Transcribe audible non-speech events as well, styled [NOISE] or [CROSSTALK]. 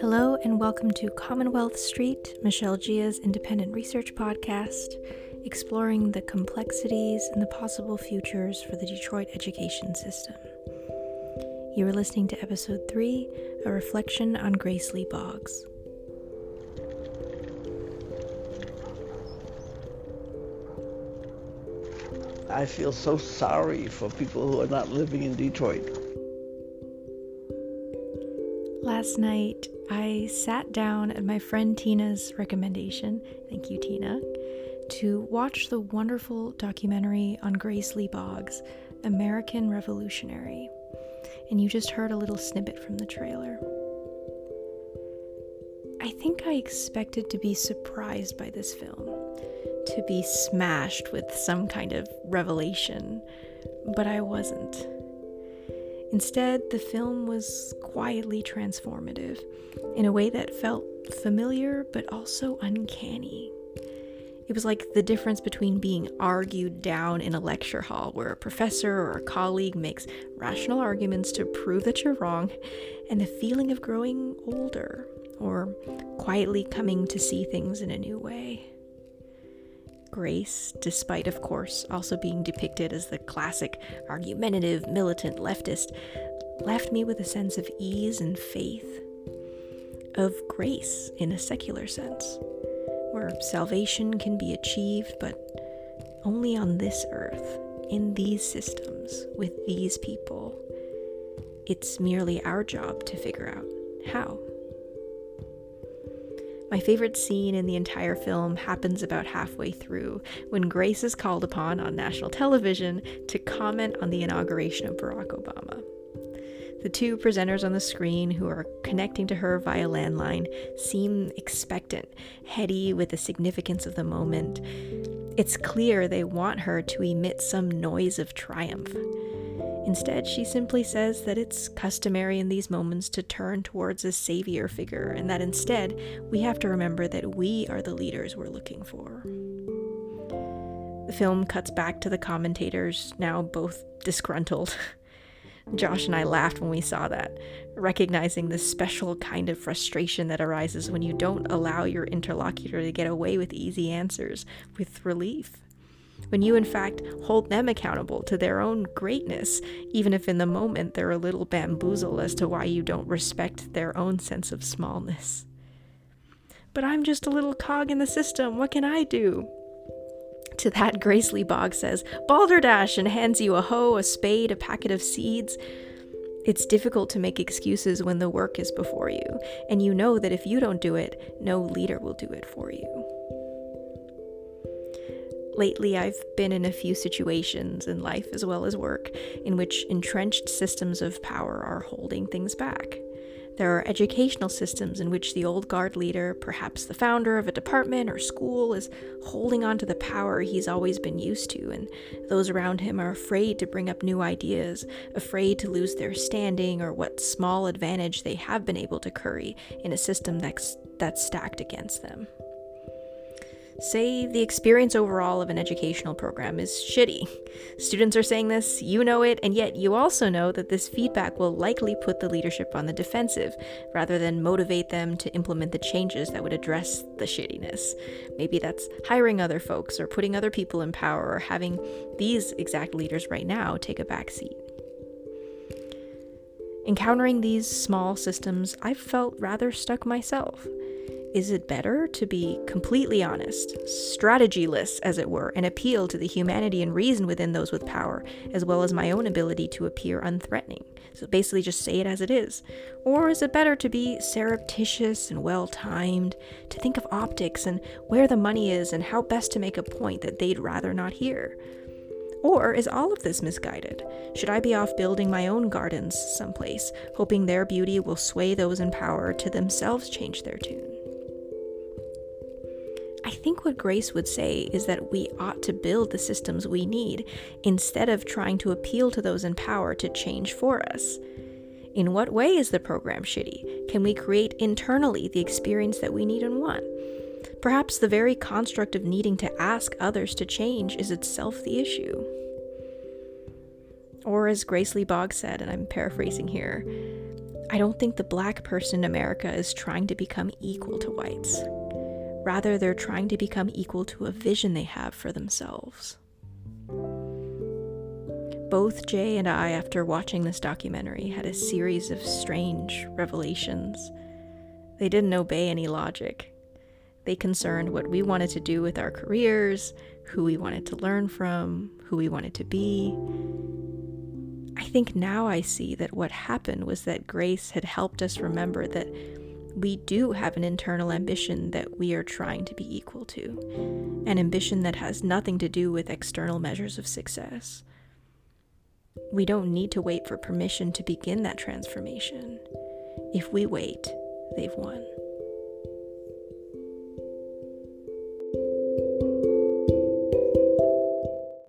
Hello, and welcome to Commonwealth Street, Michelle Gia's independent research podcast, exploring the complexities and the possible futures for the Detroit education system. You are listening to episode 3, a reflection on Grace Lee Boggs. I feel so sorry for people who are not living in Detroit. Last night, I sat down at my friend Tina's recommendation, thank you, Tina, to watch the wonderful documentary on Grace Lee Boggs, American Revolutionary. And you just heard a little snippet from the trailer. I think I expected to be surprised by this film to be smashed with some kind of revelation, but I wasn't. Instead, the film was quietly transformative in a way that felt familiar but also uncanny. It was like the difference between being argued down in a lecture hall where a professor or a colleague makes rational arguments to prove that you're wrong, and the feeling of growing older or quietly coming to see things in a new way. Grace, despite, of course, also being depicted as the classic argumentative, militant leftist, left me with a sense of ease and faith, of grace in a secular sense, where salvation can be achieved, but only on this earth, in these systems, with these people. It's merely our job to figure out how. My favorite scene in the entire film happens about halfway through, when Grace is called upon on national television to comment on the inauguration of Barack Obama. The two presenters on the screen, who are connecting to her via landline, seem expectant, heady with the significance of the moment. It's clear they want her to emit some noise of triumph. Instead, she simply says that it's customary in these moments to turn towards a savior figure, and that instead, we have to remember that we are the leaders we're looking for. The film cuts back to the commentators, now both disgruntled. [LAUGHS] Josh and I laughed when we saw that, recognizing the special kind of frustration that arises when you don't allow your interlocutor to get away with easy answers with relief when you in fact hold them accountable to their own greatness, even if in the moment they're a little bamboozled as to why you don't respect their own sense of smallness. But I'm just a little cog in the system, what can I do? To that, Grace Lee Boggs says, Balderdash, and hands you a hoe, a spade, a packet of seeds. It's difficult to make excuses when the work is before you, and you know that if you don't do it, no leader will do it for you. Lately, I've been in a few situations in life as well as work in which entrenched systems of power are holding things back. There are educational systems in which the old guard leader, perhaps the founder of a department or school, is holding on to the power he's always been used to, and those around him are afraid to bring up new ideas, afraid to lose their standing or what small advantage they have been able to curry in a system that's, that's stacked against them. Say the experience overall of an educational program is shitty. Students are saying this, you know it, and yet you also know that this feedback will likely put the leadership on the defensive, rather than motivate them to implement the changes that would address the shittiness. Maybe that's hiring other folks, or putting other people in power, or having these exact leaders right now take a back seat. Encountering these small systems, I've felt rather stuck myself. Is it better to be completely honest, strategyless, as it were, and appeal to the humanity and reason within those with power, as well as my own ability to appear unthreatening? So basically, just say it as it is. Or is it better to be surreptitious and well timed, to think of optics and where the money is and how best to make a point that they'd rather not hear? Or is all of this misguided? Should I be off building my own gardens someplace, hoping their beauty will sway those in power to themselves change their tune? Think what Grace would say is that we ought to build the systems we need instead of trying to appeal to those in power to change for us. In what way is the program shitty? Can we create internally the experience that we need and want? Perhaps the very construct of needing to ask others to change is itself the issue. Or as Grace Lee Boggs said, and I'm paraphrasing here, I don't think the black person in America is trying to become equal to whites. Rather, they're trying to become equal to a vision they have for themselves. Both Jay and I, after watching this documentary, had a series of strange revelations. They didn't obey any logic. They concerned what we wanted to do with our careers, who we wanted to learn from, who we wanted to be. I think now I see that what happened was that Grace had helped us remember that we do have an internal ambition that we are trying to be equal to, an ambition that has nothing to do with external measures of success. We don't need to wait for permission to begin that transformation. If we wait, they've won.